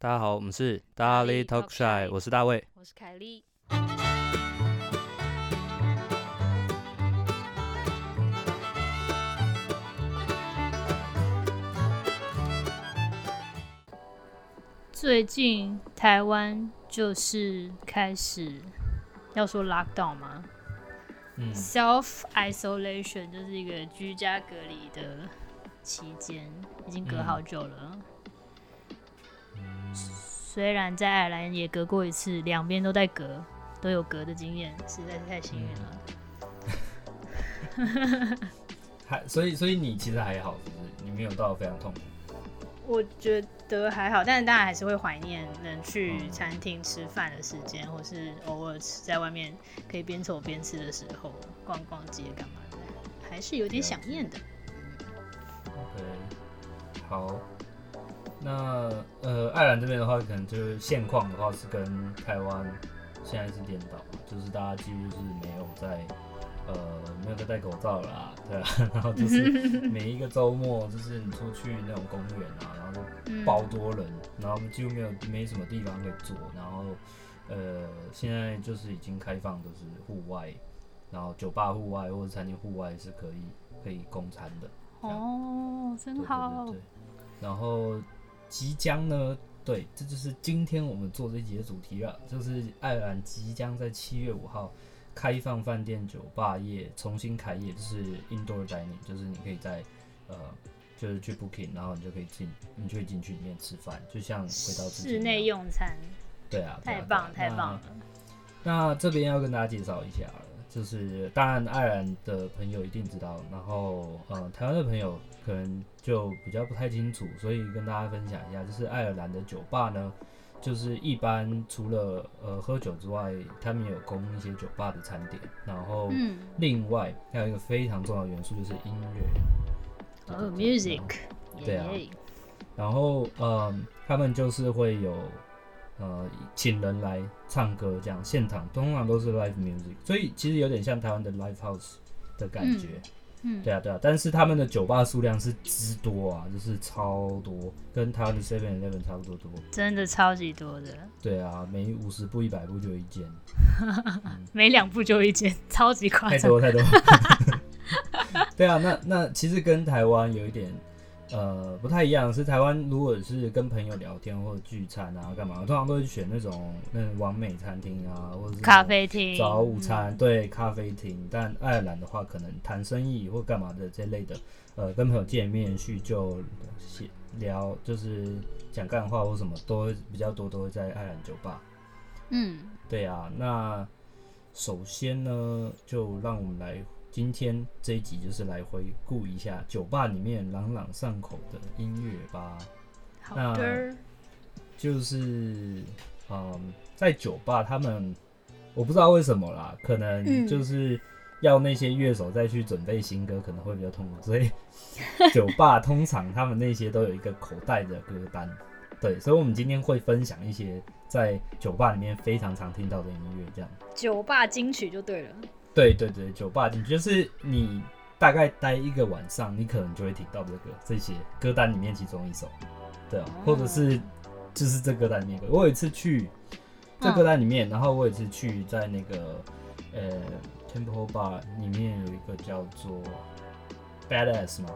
大家好，我们是大力 Talk Shy，我是大卫，我是凯莉。最近台湾就是开始要说 lockdown 吗？嗯，self isolation 就是一个居家隔离的期间，已经隔好久了。嗯、虽然在爱尔兰也隔过一次，两边都在隔，都有隔的经验，实在是太幸运了。还、嗯、所以所以你其实还好，是不是？你没有到非常痛苦。我觉得还好，但是当然还是会怀念能去餐厅吃饭的时间，嗯、或是偶尔在外面可以边走边吃的时候，逛逛街干嘛的，还是有点想念的。OK，好，那呃，爱尔兰这边的话，可能就是现况的话是跟台湾现在是颠倒，就是大家几乎是没有在。呃，没有在戴口罩了啦，对啊，然后就是 每一个周末，就是你出去那种公园啊，然后都爆多人，然后几乎没有没什么地方可以坐，然后呃，现在就是已经开放都是户外，然后酒吧户外或者餐厅户外是可以可以供餐的。哦，真好。对，对，对，对。然后即将呢，对，这就是今天我们做这一集的主题了，就是爱尔兰即将在七月五号。开放饭店酒吧业重新开业，就是 indoor dining，就是你可以在呃，就是去 booking，然后你就可以进，你就可以进去里面吃饭，就像回到室内用餐。对啊，太棒太棒了。那这边要跟大家介绍一下，就是当然爱尔兰的朋友一定知道，然后呃，台湾的朋友可能就比较不太清楚，所以跟大家分享一下，就是爱尔兰的酒吧呢。就是一般除了呃喝酒之外，他们有供一些酒吧的餐点，然后另外还有一个非常重要的元素就是音乐，哦，music，对啊，然后呃他们就是会有呃请人来唱歌这样，现场通常都是 live music，所以其实有点像台湾的 live house 的感觉。嗯嗯，对啊，对啊，但是他们的酒吧数量是之多啊，就是超多，跟台湾的 Seven Eleven 差不多多，真的超级多的。对啊，每五十步、一百步就有一间，嗯、每两步就一间，超级夸张，太多太多。对啊，那那其实跟台湾有一点。呃，不太一样，是台湾如果是跟朋友聊天或者聚餐啊，干嘛，通常都会选那种那种网美餐厅啊，或者是咖啡厅早午餐，嗯、对，咖啡厅。但爱尔兰的话，可能谈生意或干嘛的这类的，呃，跟朋友见面叙旧、聊，就是讲干话或什么，都会比较多，都会在爱尔兰酒吧。嗯，对啊，那首先呢，就让我们来。今天这一集就是来回顾一下酒吧里面朗朗上口的音乐吧。好的。那就是，嗯，在酒吧他们，我不知道为什么啦，可能就是要那些乐手再去准备新歌，可能会比较痛苦，所以 酒吧通常他们那些都有一个口袋的歌单。对，所以我们今天会分享一些在酒吧里面非常常听到的音乐，这样。酒吧金曲就对了。对对对，酒吧进去就是你大概待一个晚上，你可能就会听到这个这些歌单里面其中一首，对啊，或者是就是这歌单里面。我有一次去这歌单里面，然后我有一次去在那个呃 Temple Bar 里面有一个叫做 Badass 吗？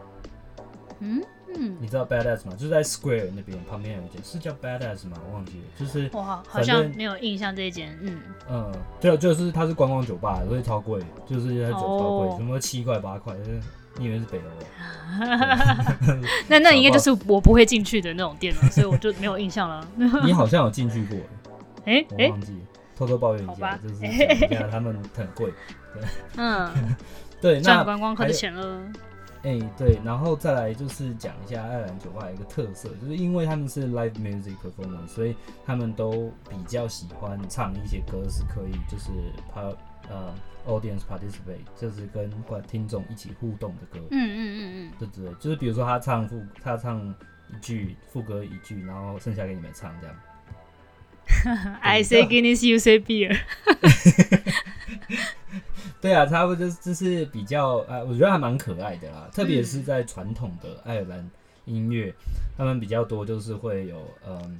嗯。嗯，你知道 Badass 吗？就是在 Square 那边旁边有一间，是叫 Badass 吗？我忘记了，就是哇好好像没有印象这一间。嗯嗯，对，就是它是观光酒吧，所以超贵，就是它酒超贵，哦、什么七块八块，就是你以为是北欧？那那应该就是我不会进去的那种店了，所以我就没有印象了。你好像有进去过，哎、欸，我忘记，偷偷抱怨一下，吧就是讲一下他们很贵，对，嗯，对，那赚观光客的钱了。哎、欸，对，然后再来就是讲一下爱尔兰酒吧的一个特色，就是因为他们是 live music performance，所以他们都比较喜欢唱一些歌是可以就是他呃 audience participate，就是跟观听众一起互动的歌。嗯嗯嗯嗯，对对对，就是比如说他唱副他唱一句副歌一句，然后剩下给你们唱这样。I say Guinness, you say beer。对啊，差不多就是就是比较呃，我觉得还蛮可爱的啦。特别是在传统的爱尔兰音乐，他们比较多就是会有嗯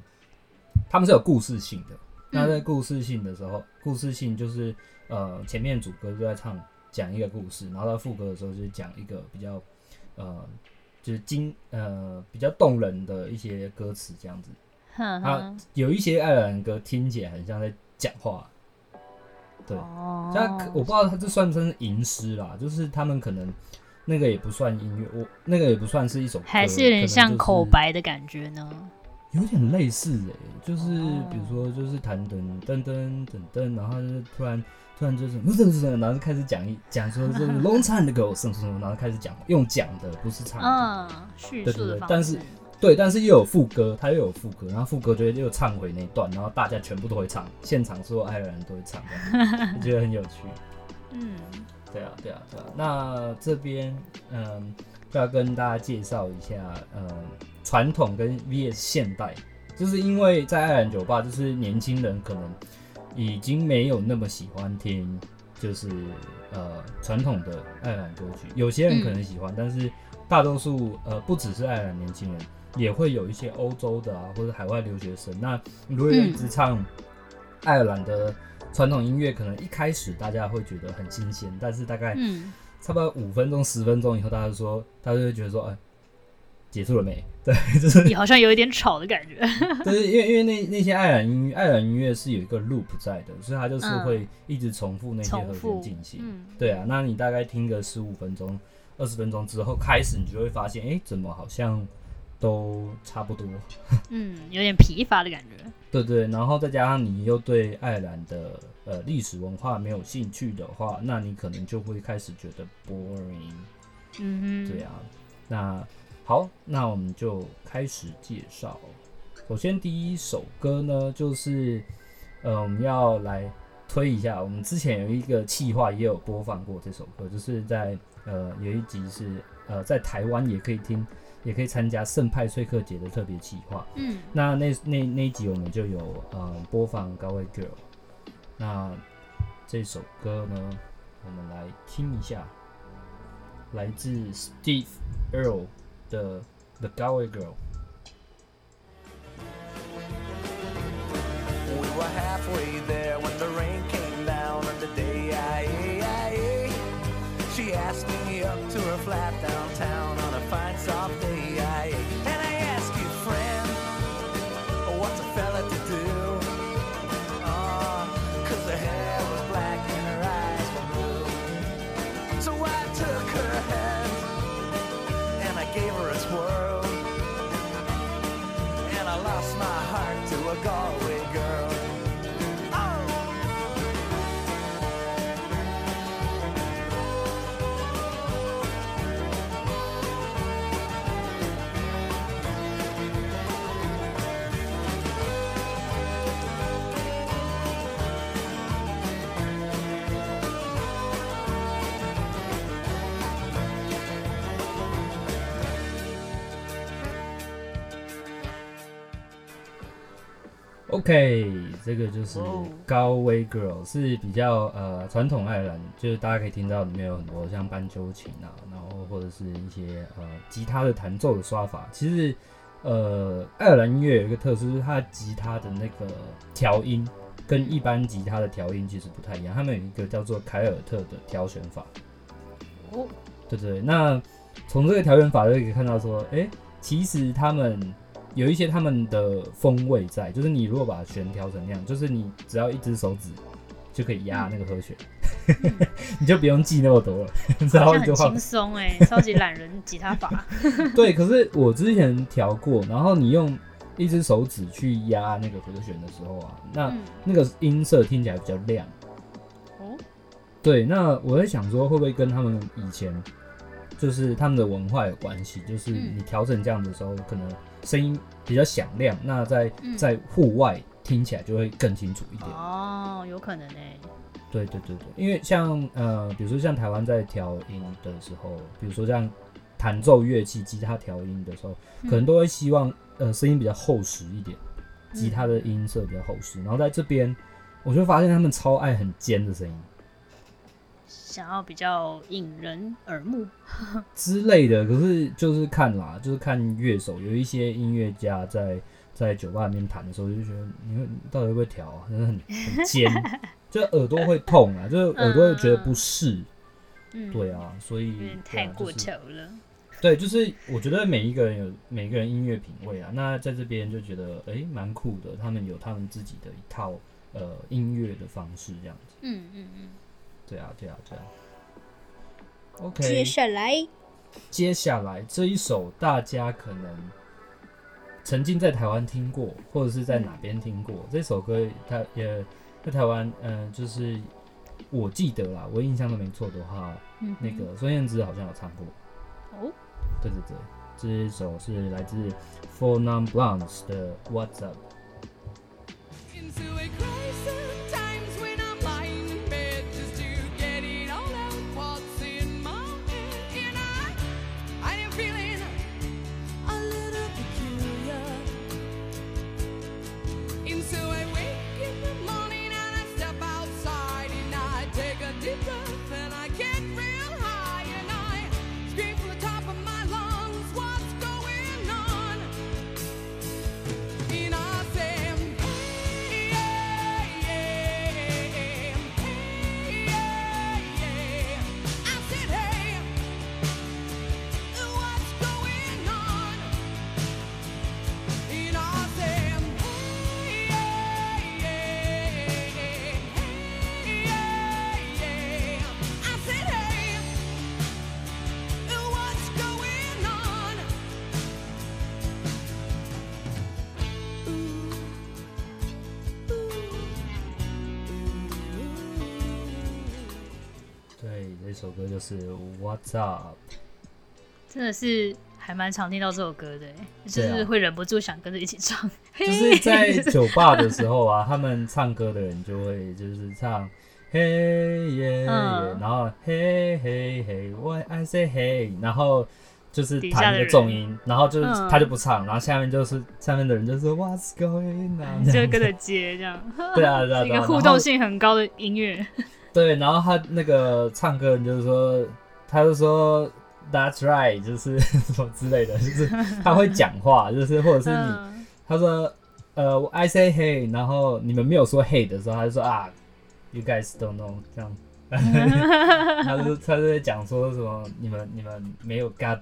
他们是有故事性的。那在故事性的时候，故事性就是呃前面主歌就在唱讲一个故事，然后到副歌的时候就讲一个比较呃就是经呃比较动人的一些歌词这样子。啊，有一些爱尔兰歌听起来很像在讲话。对，他、哦、我不知道他这算不算是吟诗啦，就是他们可能那个也不算音乐，我那个也不算是一首歌，还是有点像口白的感觉呢？有点类似哎、欸，就是比如说就是弹噔噔噔噔噔，然后就突然突然就是不是不是，然后就开始讲一讲说这个 long time ago 什么什么，然后开始讲用讲的，不是唱的，嗯，叙述的方式，但是。对，但是又有副歌，他又有副歌，然后副歌就又唱回那一段，然后大家全部都会唱，现场所有爱尔兰人都会唱，我觉得很有趣。嗯，对啊，对啊，对啊。那这边嗯，就要跟大家介绍一下，嗯，传统跟 VS 现代，就是因为在爱尔兰酒吧，就是年轻人可能已经没有那么喜欢听，就是呃传统的爱尔兰歌曲，有些人可能喜欢，嗯、但是大多数呃不只是爱尔兰年轻人。也会有一些欧洲的啊，或者海外留学生。那如果一直唱爱尔兰的传统音乐，可能一开始大家会觉得很新鲜，但是大概差不多五分钟、十分钟以后，大家就说，大家就会觉得说，哎，结束了没？对，就是你好像有一点吵的感觉。对，因为因为那那些爱尔兰音乐，爱尔兰音乐是有一个 loop 在的，所以它就是会一直重复那些和弦进行。嗯、对啊，那你大概听个十五分钟、二十分钟之后开始，你就会发现，哎，怎么好像。都差不多，嗯，有点疲乏的感觉。对对，然后再加上你又对爱尔兰的呃历史文化没有兴趣的话，那你可能就会开始觉得 boring。嗯哼，对啊。那好，那我们就开始介绍。首先第一首歌呢，就是呃我们要来推一下，我们之前有一个企划也有播放过这首歌，就是在呃有一集是呃在台湾也可以听。也可以参加圣派崔克节的特别企划。嗯，那那那那一集我们就有呃播放《Galway Girl》。那这首歌呢，我们来听一下，来自 Steve Earle 的《The Galway Girl》。OK，这个就是《Galway Girl》，是比较呃传统爱尔兰，就是大家可以听到里面有很多像斑鸠琴啊，然后或者是一些呃吉他的弹奏的刷法。其实呃爱尔兰音乐有一个特色，就是它吉他的那个调音跟一般吉他的调音其实不太一样，他们有一个叫做凯尔特的调弦法。哦，对对，那从这个调弦法就可以看到说，哎，其实他们。有一些他们的风味在，就是你如果把弦调成那样，就是你只要一只手指就可以压那个和弦，嗯、你就不用记那么多了，然后就很轻松哎，超级懒人吉他法。对，可是我之前调过，然后你用一只手指去压那个和弦的时候啊，那、嗯、那个音色听起来比较亮。哦，对，那我在想说，会不会跟他们以前就是他们的文化有关系？就是你调成这样的时候，可能。声音比较响亮，那在在户外听起来就会更清楚一点。哦，有可能呢。对对对对，因为像呃，比如说像台湾在调音的时候，比如说像弹奏乐器、吉他调音的时候，可能都会希望呃声音比较厚实一点，吉他的音色比较厚实。然后在这边，我就发现他们超爱很尖的声音。想要比较引人耳目 之类的，可是就是看啦，就是看乐手，有一些音乐家在在酒吧里面弹的时候，就觉得你们到底会不会调啊？真的很很尖，就耳朵会痛啊，就是耳朵会觉得不适。嗯，对啊，所以有点太过头了。对，就是我觉得每一个人有每个人音乐品味啊。那在这边就觉得哎，蛮酷的，他们有他们自己的一套呃音乐的方式这样子。嗯嗯嗯，对啊对啊对啊。OK，接下来，接下来这一首大家可能曾经在台湾听过，或者是在哪边听过、嗯、这首歌，它也在台湾，嗯、呃，就是我记得啦，我印象都没错的话，嗯、那个孙燕姿好像有唱过。哦。对对对，这一首是来自 Four Non Blondes 的 What's Up。首歌就是 What's Up，真的是还蛮常听到这首歌的，就是会忍不住想跟着一起唱。就是在酒吧的时候啊，他们唱歌的人就会就是唱嘿耶，然后嘿嘿嘿，What I say hey，然后就是弹一个重音，然后就是他就不唱，然后下面就是下面的人就说 What's going on，就跟着接这样。对啊，对啊，一个互动性很高的音乐。对，然后他那个唱歌人就是说，他就说 That's right，就是 什么之类的，就是他会讲话，就是或者是你，他说呃 I say hey，然后你们没有说 hey 的时候，他就说啊，You guys don't know，这样，他就他就在讲说什么你们你们没有 get，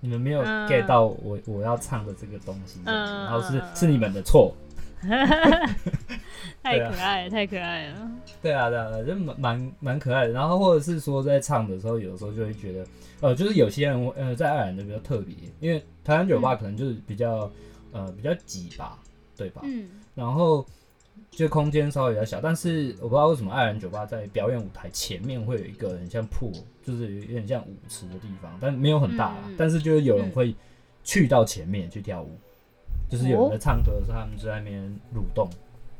你们没有 get 到我我要唱的这个东西，然后是是你们的错。太可爱太可爱了。对啊，对啊，就蛮蛮蛮可爱的。然后或者是说在唱的时候，有的时候就会觉得，呃，就是有些人呃在爱尔兰就比较特别，因为台湾酒吧可能就是比较、嗯、呃比较挤吧，对吧？嗯。然后就空间稍微比较小，但是我不知道为什么爱尔兰酒吧在表演舞台前面会有一个很像 pool，就是有点像舞池的地方，但没有很大，嗯、但是就是有人会去到前面去跳舞。就是有人在唱歌的时候，他们就在那边蠕动，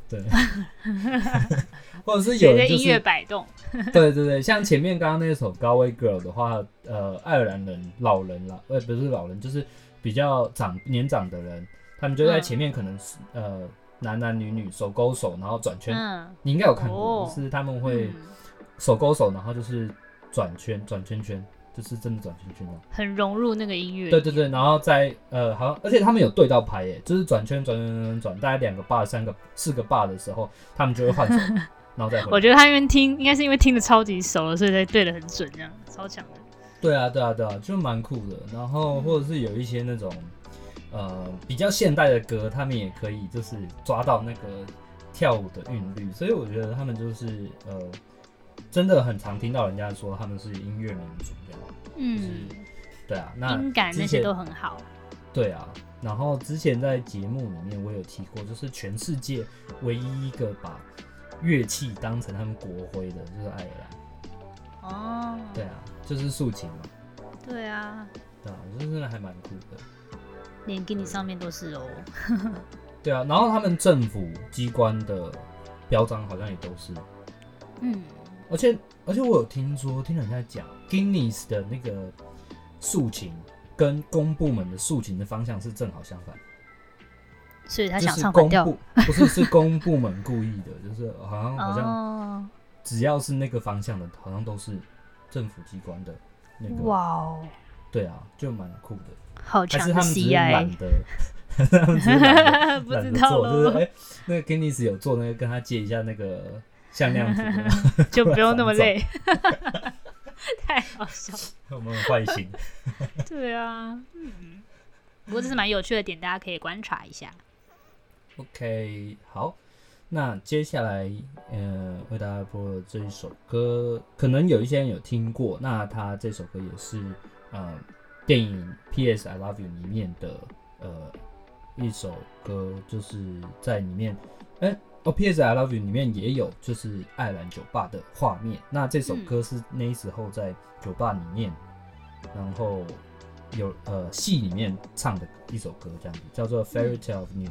对，或者是有人就是音乐摆动，对对对，像前面刚刚那首《Galway Girl》的话，呃，爱尔兰人老人啦，呃，不是老人，就是比较长年长的人，他们就在前面，可能是、嗯、呃男男女女手勾手，然后转圈，嗯、你应该有看过，哦、就是他们会手勾手，然后就是转圈转圈圈。就是真的转圈圈了，很融入那个音乐。对对对，然后在呃，好像而且他们有对到拍耶，就是转圈转转转转，大概两个 bar、三个、四个 bar 的时候，他们就会换手，然后再回。我觉得他因为听，应该是因为听的超级熟了，所以才对的很准，这样超强的。对啊，对啊，对啊，就蛮酷的。然后或者是有一些那种呃比较现代的歌，他们也可以就是抓到那个跳舞的韵律，所以我觉得他们就是呃。真的很常听到人家说他们是音乐民族这样，嗯，就是，对啊，那音感那些都很好，对啊。然后之前在节目里面我有提过，就是全世界唯一一个把乐器当成他们国徽的，就是爱尔兰。哦，对啊，就是竖琴嘛。对啊，对啊，我觉得真的还蛮酷的。连给你上面都是哦。对啊，然后他们政府机关的标章好像也都是，嗯。而且而且我有听说，听人家讲，Guinness 的那个竖琴跟公部门的竖琴的方向是正好相反，所以他想唱反调，不是是公部门故意的，就是好像好像只要是那个方向的，好像都是政府机关的那个。哇哦，对啊，就蛮酷的，好强，还是他们只是懒得 懒得 不知道做，就是哎、欸，那个 Guinness 有做那个，跟他借一下那个向量图，就不用那么累。太好笑了，我们很坏心。对啊，嗯，不过这是蛮有趣的点，大家可以观察一下。OK，好，那接下来，呃，为大家播的这一首歌，可能有一些人有听过。那他这首歌也是，呃，电影《P.S. I Love You》里面的，呃，一首歌，就是在里面，哎、欸。哦，《P.S. I Love You》里面也有，就是爱尔兰酒吧的画面。那这首歌是那时候在酒吧里面，嗯、然后有呃戏里面唱的一首歌，这样子叫做《Fairy Tale of New York》。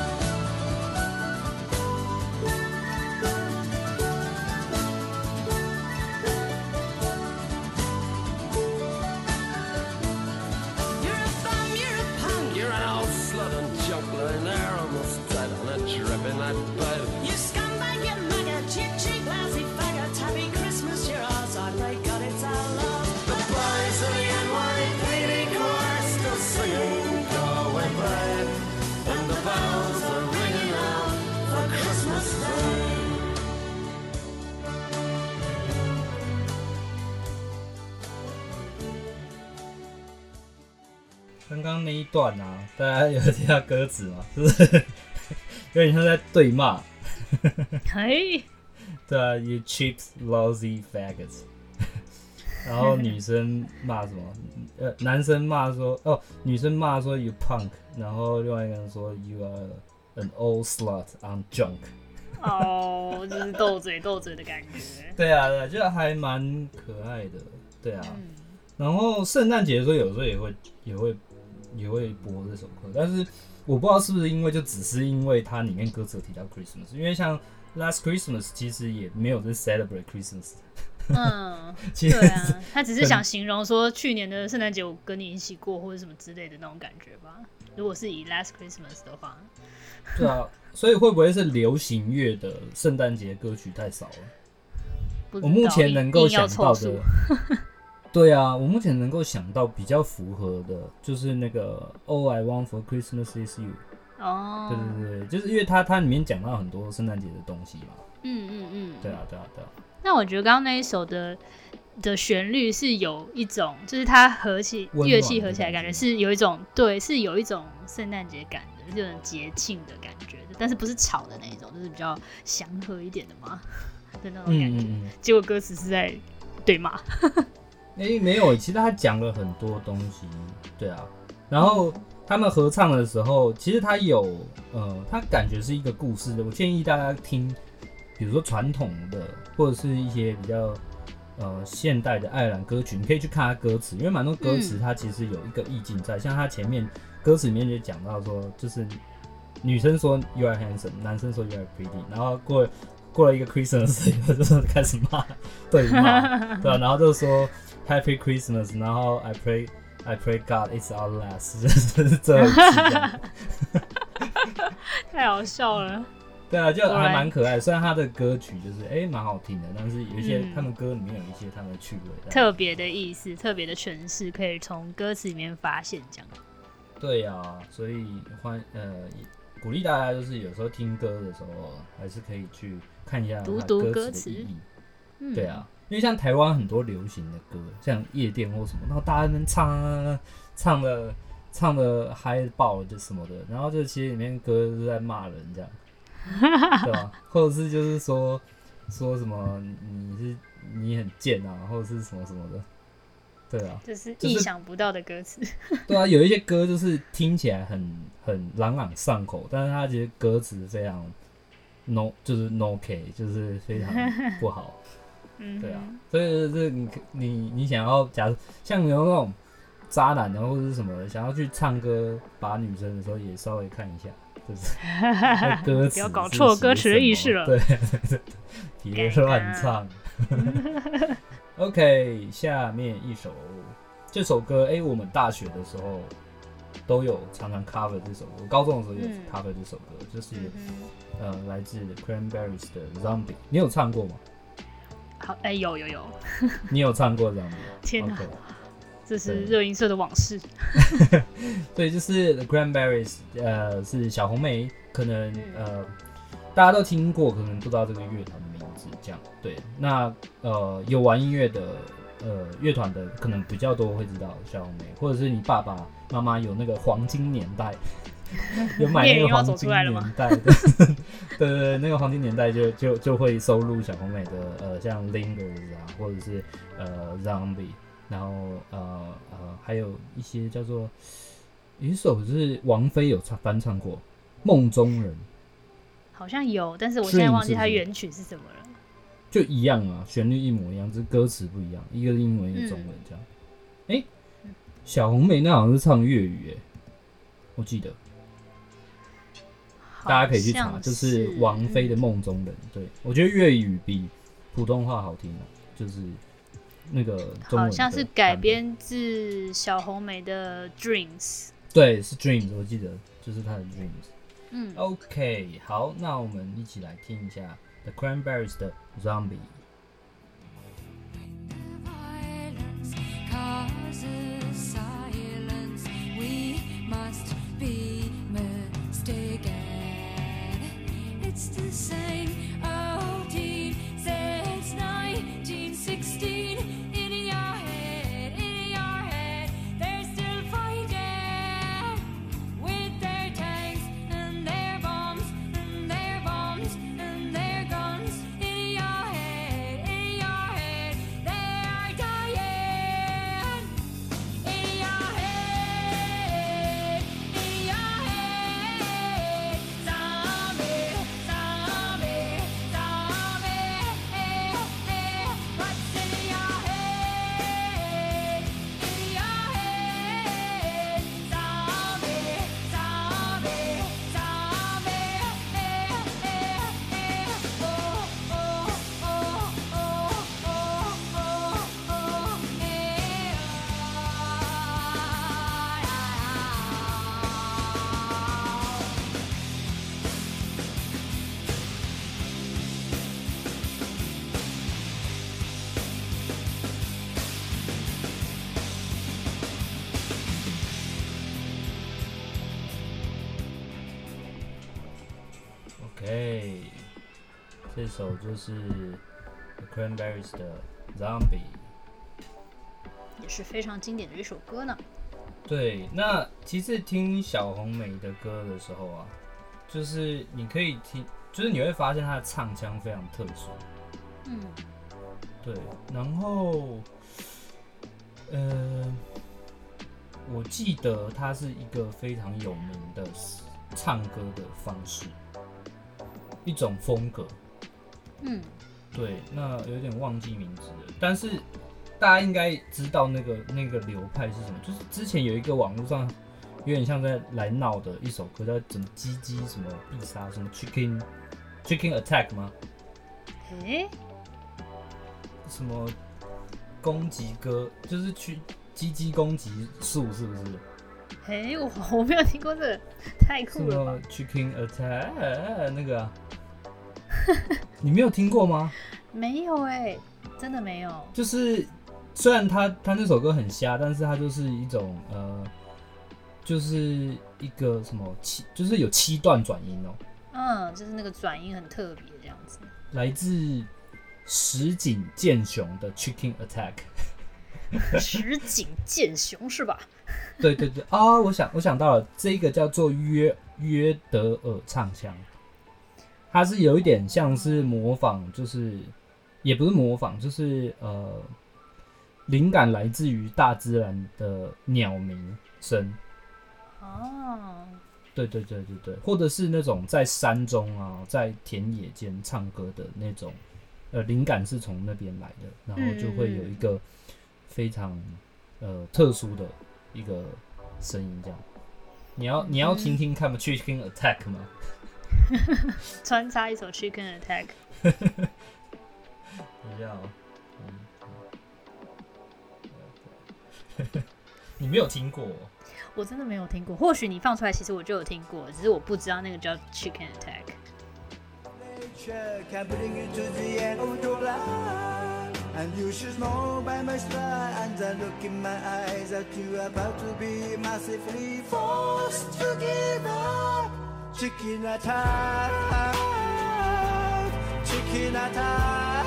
刚刚那一段啊，大家有听到歌词吗？是不是有点像在对骂？嘿，对啊，You cheap lousy faggots。然后女生骂什么？呃，男生骂说哦，女生骂说 You punk。然后另外一个人说 You are an old slut on junk。哦，就是斗嘴斗嘴的感觉。对啊，对啊，就还蛮可爱的。对啊。嗯、然后圣诞节的时候，有时候也会也会。也会播这首歌，但是我不知道是不是因为就只是因为它里面歌词有提到 Christmas，因为像 Last Christmas 其实也没有在 celebrate Christmas。嗯，其实对啊，他只是想形容说去年的圣诞节我跟你一起过或者什么之类的那种感觉吧。如果是以 Last Christmas 的话，对啊，所以会不会是流行乐的圣诞节歌曲太少了？我目前能够想到的。对啊，我目前能够想到比较符合的，就是那个 All I Want for Christmas is You。哦，对对对，就是因为它它里面讲到很多圣诞节的东西嘛。嗯嗯嗯。对啊对啊对啊。那我觉得刚刚那一首的的旋律是有一种，就是它合起乐器合起来，感觉是有一种对，是有一种圣诞节感的，这种节庆的感觉的，但是不是吵的那一种，就是比较祥和一点的嘛的那种感觉。结果歌词是在对骂。哎、欸，没有，其实他讲了很多东西，对啊。然后他们合唱的时候，其实他有，呃，他感觉是一个故事的。我建议大家听，比如说传统的，或者是一些比较，呃，现代的爱尔兰歌曲，你可以去看他歌词，因为蛮多歌词它其实有一个意境在。嗯、像他前面歌词里面就讲到说，就是女生说 You are handsome，男生说 You are pretty，然后过过了一个 Christmas 以后，就是开始骂，对骂，对啊，然后就说。Happy Christmas，然后 I pray I pray God it's our last，这是最后一次，太好笑了。对啊，就还蛮可爱。虽然他的歌曲就是哎蛮好听的，但是有一些、嗯、他们歌里面有一些他们的趣味，特别的意思、特别的诠释，可以从歌词里面发现。这样。对啊，所以欢呃鼓励大家，就是有时候听歌的时候，还是可以去看一下读读歌词的意义。嗯、对啊。因为像台湾很多流行的歌，像夜店或什么，然后大家能唱啊，唱的唱的嗨爆了就什么的，然后就其实里面歌是在骂人这样，对吧？或者是就是说说什么你是你很贱啊，或者是什么什么的，对啊，就是意想不到的歌词。对啊，有一些歌就是听起来很很朗朗上口，但是它其实歌词非常 no，就是 no K，就是非常不好。对啊，所以这你你你想要，假如像有那种渣男，然后或者是什么的，想要去唱歌把女生的时候，也稍微看一下，就是 歌词，不要搞错歌词的意思了。对 对对，别乱唱。OK，下面一首这首歌，哎、欸，我们大学的时候都有常常 cover 这首歌，我高中的时候也 cover 这首歌，嗯、就是呃来自 Cranberries 的 Zombie，你有唱过吗？好，哎、欸，有有有，你有唱过这样子？天哪，Okay 这是热音社的往事。对，就是 The Cranberries，呃，是小红莓，可能呃大家都听过，可能不知道这个乐团的名字。这样，对，那呃有玩音乐的呃乐团的，可能比较多会知道小红莓，或者是你爸爸妈妈有那个黄金年代。有买那个黄金年代的，对对对，那个黄金年代就就就会收录小红美的呃，像 Lingers 啊，或者是呃 Zombie，然后呃呃还有一些叫做有一首是王菲有唱翻唱过《梦中人》，好像有，但是我现在忘记它原曲是什么了。就一样啊，旋律一模一样，只是歌词不一样，一个是英文，一个中文这样。哎、嗯欸，小红莓那好像是唱粤语耶，我记得。大家可以去查，就是王菲的《梦中人》。对，我觉得粤语比普通话好听，就是那个中文。好像是改编自小红梅的《Dreams》。对，是《Dreams》，我记得就是他的《Dreams》。嗯，OK，好，那我们一起来听一下 The Cranberries 的《Zombie》。这首就是 The Cranberries 的 Zombie，也是非常经典的一首歌呢。对，那其实听小红莓的歌的时候啊，就是你可以听，就是你会发现她的唱腔非常特殊。嗯，对。然后，呃，我记得她是一个非常有名的唱歌的方式，一种风格。嗯，对，那有点忘记名字了，但是大家应该知道那个那个流派是什么，就是之前有一个网络上有点像在来闹的一首歌，叫什么鸡鸡什么必杀什么 Chicken Chicken Attack 吗？诶、欸，什么攻击歌，就是去鸡鸡攻击术是不是？诶、欸，我我没有听过这个，太酷了吧。Chicken Attack 那个、啊。你没有听过吗？没有哎、欸，真的没有。就是虽然他他那首歌很瞎，但是他就是一种呃，就是一个什么七，就是有七段转音哦、喔。嗯，就是那个转音很特别这样子。来自石井健雄的 Chicken Attack。石井健雄是吧？对对对啊！我想我想到了，这个叫做约约德尔唱腔，它是有一点像是模仿，就是也不是模仿，就是呃，灵感来自于大自然的鸟鸣声。哦，对对对对对，或者是那种在山中啊，在田野间唱歌的那种，呃，灵感是从那边来的，然后就会有一个非常呃特殊的。一个声音这样，你要你要听听看吗？Chicken Attack 吗？穿插一首 Chicken Attack。等一下哦，你没有听过？我真的没有听过。或许你放出来，其实我就有听过，只是我不知道那个叫 Chicken Attack。And you should know by my stride and the look in my eyes that you are about to be massively forced to give up. Chicken attack, chicken attack.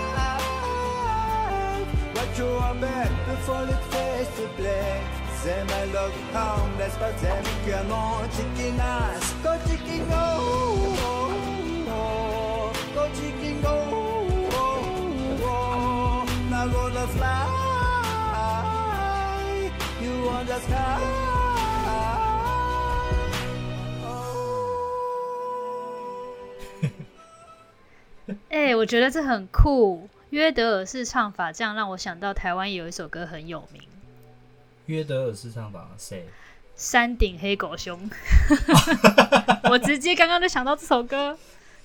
What you want back before it fades to black. Them look harmless, but them come on, chicken ass, go chicken go, go chicken go. fly you want the sky 哎、欸，我觉得这很酷。约德尔式唱法，这样让我想到台湾有一首歌很有名。约德尔式唱法谁？山顶黑狗熊。我直接刚刚就想到这首歌，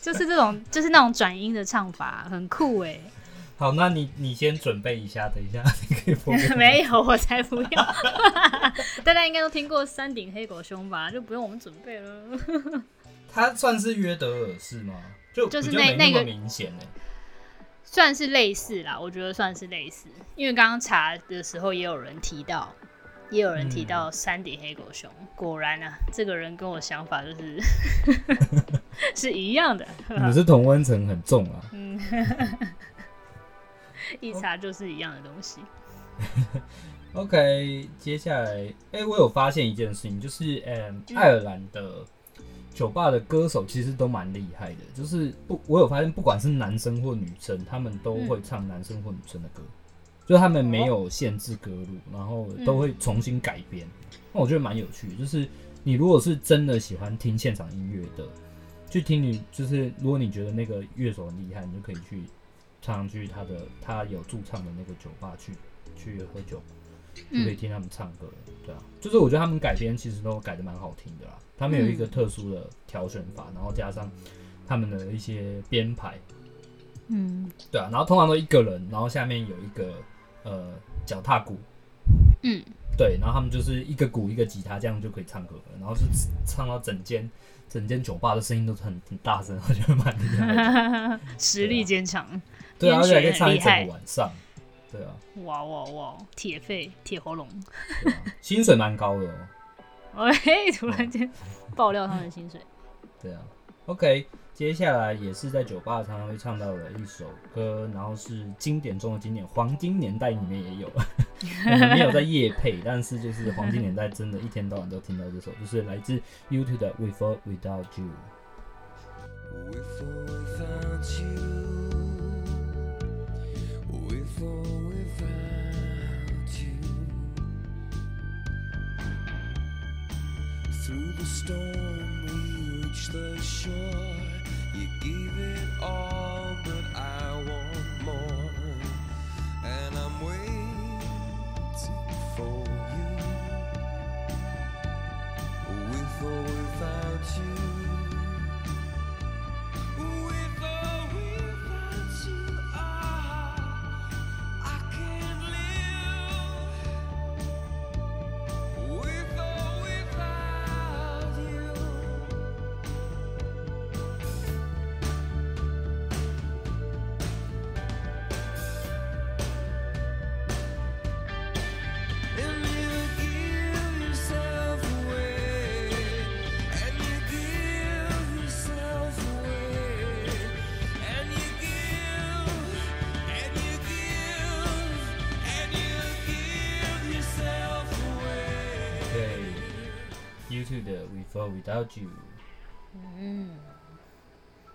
就是这种，就是那种转音的唱法，很酷哎。好，那你你先准备一下，等一下你可以播。没有，我才不要。大家应该都听过山顶黑狗熊吧？就不用我们准备了。他算是约德尔式吗？就就是那那个明显呢，算是类似啦，我觉得算是类似。因为刚刚查的时候也有人提到，也有人提到山顶黑狗熊。嗯、果然啊，这个人跟我想法就是 是一样的。你们是同温层很重啊。嗯。一查就是一样的东西。OK，接下来，哎、欸，我有发现一件事情，就是，嗯，爱尔兰的酒吧的歌手其实都蛮厉害的。就是不，我有发现，不管是男生或女生，他们都会唱男生或女生的歌，嗯、就他们没有限制歌路，然后都会重新改编。那、我觉得蛮有趣的。就是你如果是真的喜欢听现场音乐的，去听你，就是如果你觉得那个乐手很厉害，你就可以去。常常去他的他有驻唱的那个酒吧去去喝酒，就可以听他们唱歌，对啊，就是我觉得他们改编其实都改的蛮好听的啦。他们有一个特殊的挑选法，然后加上他们的一些编排，嗯，对啊，然后通常都一个人，然后下面有一个呃脚踏鼓，嗯，对，然后他们就是一个鼓一个吉他这样就可以唱歌了，然后是唱到整间整间酒吧的声音都是很很大声，我觉得蛮厉害，实力坚强。对啊，而且还可以唱一整个晚上。对啊，哇哇哇，铁肺铁喉咙，薪水蛮高的哦。哎，突然间爆料他们的薪水。对啊，OK，接下来也是在酒吧常常会唱到的一首歌，然后是经典中的经典，黄金年代里面也有，没有在夜配，但是就是黄金年代真的一天到晚都听到这首，就是来自 U2 的 With or Without You。With or without you. With or without you, through the storm we the shore. You gave it all, but I want more, and I'm waiting for you. With or without you. Without You。嗯，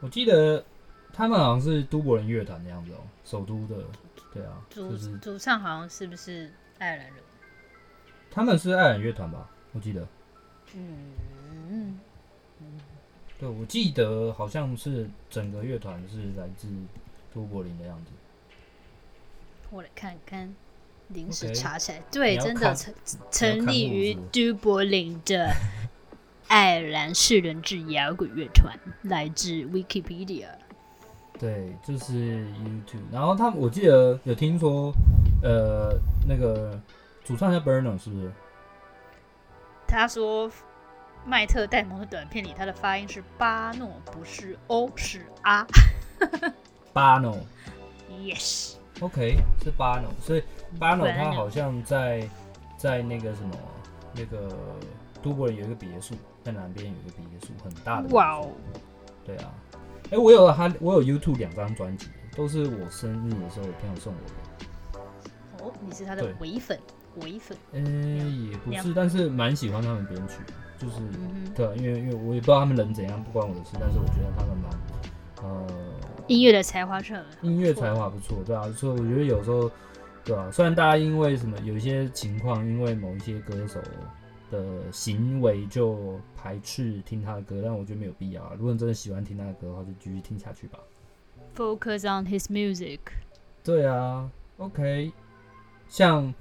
我记得他们好像是都柏林乐团的样子哦、喔，首都的。对啊，主、就是主唱好像是不是爱尔兰人？他们是爱尔兰乐团吧？我记得。嗯嗯。对，我记得好像是整个乐团是来自都柏林的样子。我来看看，临时查起来，okay, 对，真的成成立于都柏林的爱尔兰四人制摇滚乐团，来自 Wikipedia。对，就是 YouTube。然后他们，我记得有听说，呃，那个主唱叫 Bruno 是不是？他说。麦特戴蒙的短片里，他的发音是巴诺，不是 O，是啊。巴诺，Yes，OK，是巴诺，所以巴诺他好像在在那个什么那个都柏林有一个别墅，在南边有一个别墅，很大的。哇哦，对啊，哎、欸，我有他，我有 YouTube 两张专辑，都是我生日的时候我朋友送我的。哦，你是他的唯粉，唯粉？嗯、欸，也不是，但是蛮喜欢他们编曲。就是、嗯、对，因为因为我也不知道他们人怎样，不关我的事。但是我觉得他们蛮呃，音乐的才华是很音乐才华不错，对啊。所以我觉得有时候，对啊，虽然大家因为什么有一些情况，因为某一些歌手的行为就排斥听他的歌，但我觉得没有必要啊。如果你真的喜欢听他的歌的话，就继续听下去吧。Focus on his music。对啊，OK，像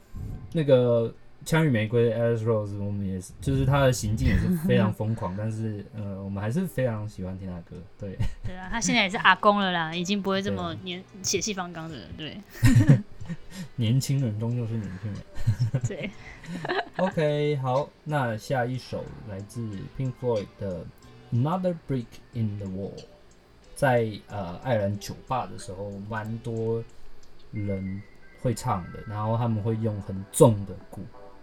那个。枪与玫瑰的 Alice Rose，我们也是，就是他的行径也是非常疯狂，但是呃，我们还是非常喜欢听他的歌。对，对啊，他现在也是阿公了啦，已经不会这么年血气方刚的了。对，年轻人终究是年轻人。对，OK，好，那下一首来自 Pink Floyd 的 Another Brick in the Wall，在呃爱尔兰酒吧的时候，蛮多人会唱的，然后他们会用很重的鼓。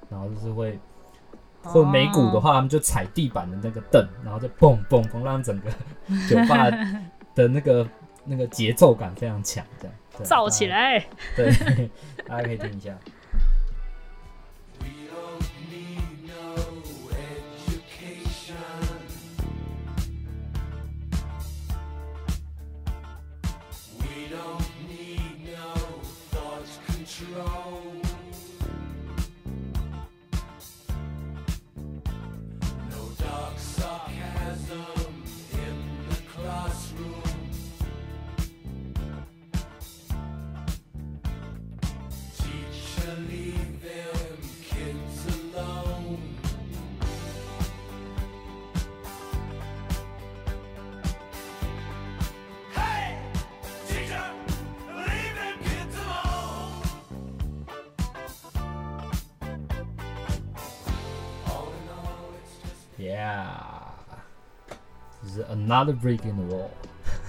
然后就是会，或没鼓的话，他们就踩地板的那个凳，然后再蹦蹦蹦，让整个酒吧的那个那个节奏感非常强，这样造起来。对，大家可以听一下。Another brick in the wall。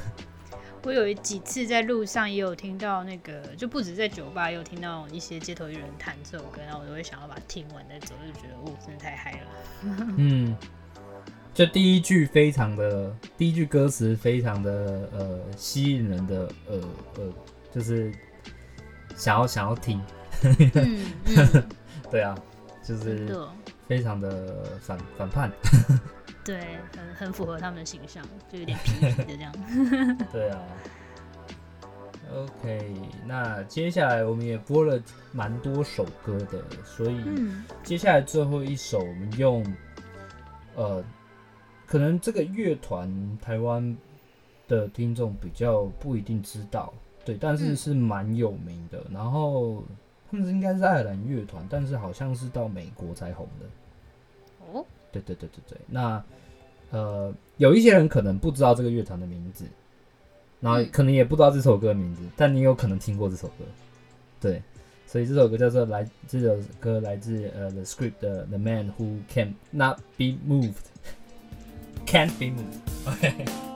我有几次在路上也有听到那个，就不止在酒吧，也有听到一些街头艺人弹这首歌，然后我就会想要把它听完再走，就觉得哦，真的太嗨了。嗯，就第一句非常的，第一句歌词非常的呃吸引人的呃呃，就是想要想要听。嗯嗯，对啊，就是非常的反反叛。对，很很符合他们的形象，就有点皮 皮的这样。对啊。OK，那接下来我们也播了蛮多首歌的，所以接下来最后一首我们用，呃，可能这个乐团台湾的听众比较不一定知道，对，但是是蛮有名的。然后他们应该是爱尔兰乐团，但是好像是到美国才红的。对对对对对，那呃，有一些人可能不知道这个乐团的名字，然后可能也不知道这首歌的名字，但你有可能听过这首歌，对，所以这首歌叫做来，这首歌来自呃 The Script 的 The Man Who Can Not Be Moved，Can't Be Moved，OK。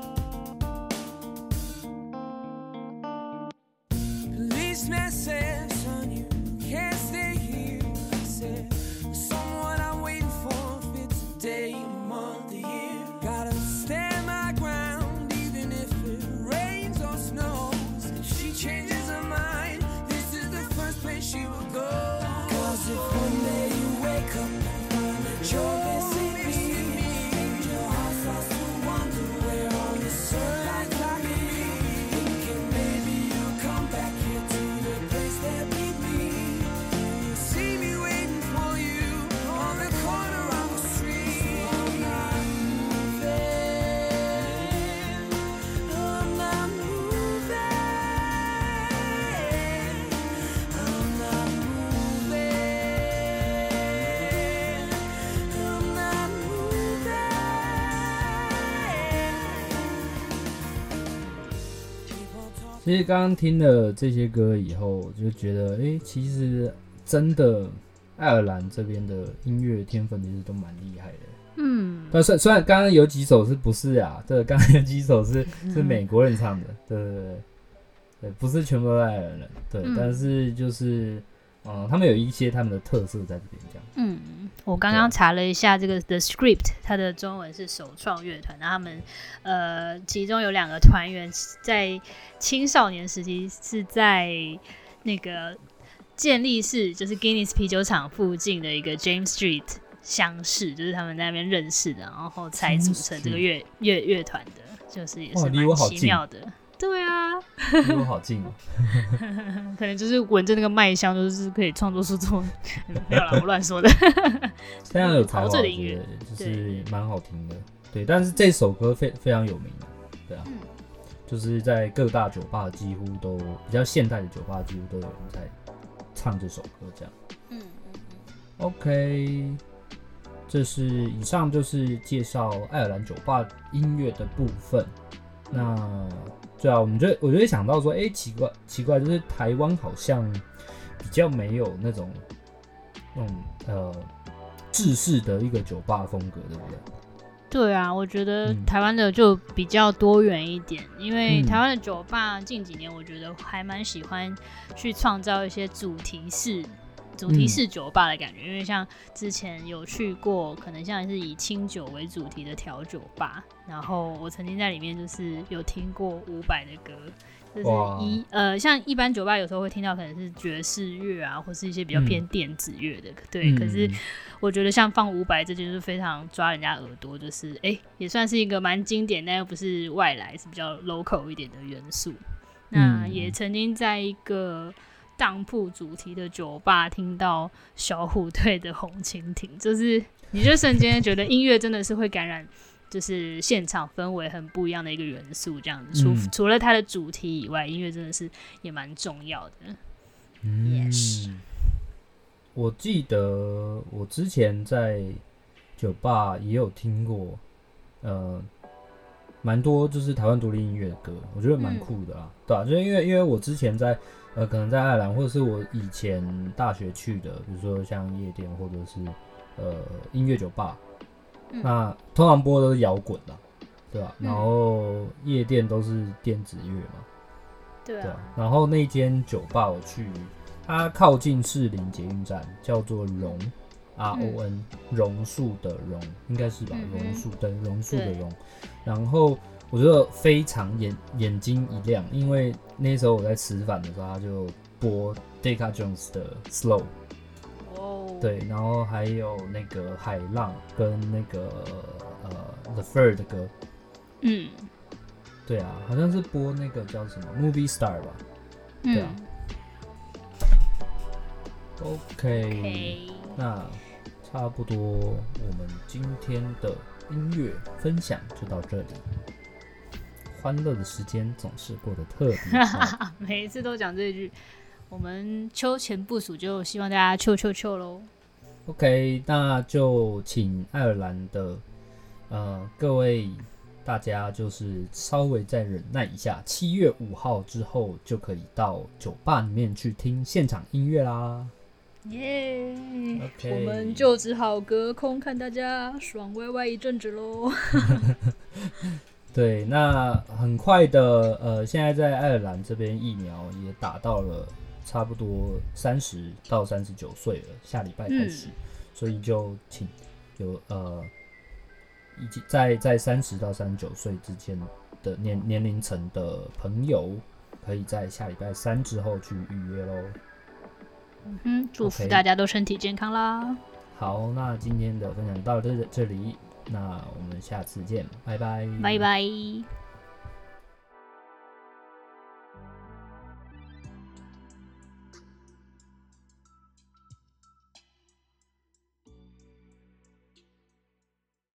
其实刚刚听了这些歌以后，就觉得，哎、欸，其实真的爱尔兰这边的音乐天分其实都蛮厉害的。嗯，但虽虽然刚刚有几首是不是啊？对，刚刚有几首是是美国人唱的，对对对，对，不是全部都爱尔兰人，对，嗯、但是就是。嗯，他们有一些他们的特色在这边。嗯，我刚刚查了一下这个 The Script，它的中文是首创乐团。那他们呃，其中有两个团员在青少年时期是在那个健力士，就是 Guinness 啤酒厂附近的一个 James Street 相识，就是他们在那边认识的，然后才组成这个乐乐乐团的，就是也是蛮奇妙的。对啊，离我好近哦，可能就是闻着那个麦香，就是可以创作出这种，没有啦，我乱说的。非常有才华的音乐，就是蛮好听的。对，但是这首歌非常非常有名，对啊，嗯、就是在各大酒吧几乎都比较现代的酒吧几乎都有人在唱这首歌，这样。嗯嗯 OK，这是以上就是介绍爱尔兰酒吧音乐的部分，那。对啊，我们就我就会想到说，哎、欸，奇怪奇怪，就是台湾好像比较没有那种那种呃制式的一个酒吧风格，对不对？对啊，我觉得台湾的就比较多元一点，嗯、因为台湾的酒吧近几年我觉得还蛮喜欢去创造一些主题式。主题式酒吧的感觉，嗯、因为像之前有去过，可能像是以清酒为主题的调酒吧，然后我曾经在里面就是有听过伍佰的歌，就是一呃，像一般酒吧有时候会听到可能是爵士乐啊，或是一些比较偏电子乐的，嗯、对。嗯、可是我觉得像放伍佰这就是非常抓人家耳朵，就是哎、欸，也算是一个蛮经典，但又不是外来，是比较 local 一点的元素。那也曾经在一个。当铺主题的酒吧，听到小虎队的《红蜻蜓》，就是你就瞬间觉得音乐真的是会感染，就是现场氛围很不一样的一个元素。这样子，除、嗯、除了它的主题以外，音乐真的是也蛮重要的。嗯，Yes. 我记得我之前在酒吧也有听过，呃，蛮多就是台湾独立音乐的歌，我觉得蛮酷的啦，嗯、对吧、啊？就是因为因为我之前在。呃，可能在爱尔兰，或者是我以前大学去的，比如说像夜店或者是呃音乐酒吧，嗯、那通常播的都是摇滚的，对吧？嗯、然后夜店都是电子乐嘛，对啊，对啊。然后那间酒吧我去，它靠近士林捷运站，叫做榕 R O N 榕树的榕，应该是吧？榕树对，榕树的榕，然后。我觉得非常眼眼睛一亮，因为那时候我在吃饭的时候，他就播 Decca Jones 的 Slow，哦，oh. 对，然后还有那个海浪跟那个呃 The Fur 的歌，嗯，对啊，好像是播那个叫什么 Movie Star 吧，对啊、嗯、，OK. 那差不多我们今天的音乐分享就到这里。欢乐的时间总是过得特别 每一次都讲这句。我们秋前部署，就希望大家秋秋秋喽。OK，那就请爱尔兰的呃各位大家，就是稍微再忍耐一下，七月五号之后就可以到酒吧里面去听现场音乐啦。耶！OK，我们就只好隔空看大家爽歪歪一阵子喽。对，那很快的，呃，现在在爱尔兰这边疫苗也打到了差不多三十到三十九岁了，下礼拜开始，嗯、所以就请有呃，以及在在三十到三十九岁之间的年年龄层的朋友，可以在下礼拜三之后去预约喽。嗯哼，祝福大家都身体健康啦。好，那今天的分享到这这里。那我们下次见，拜拜，拜拜。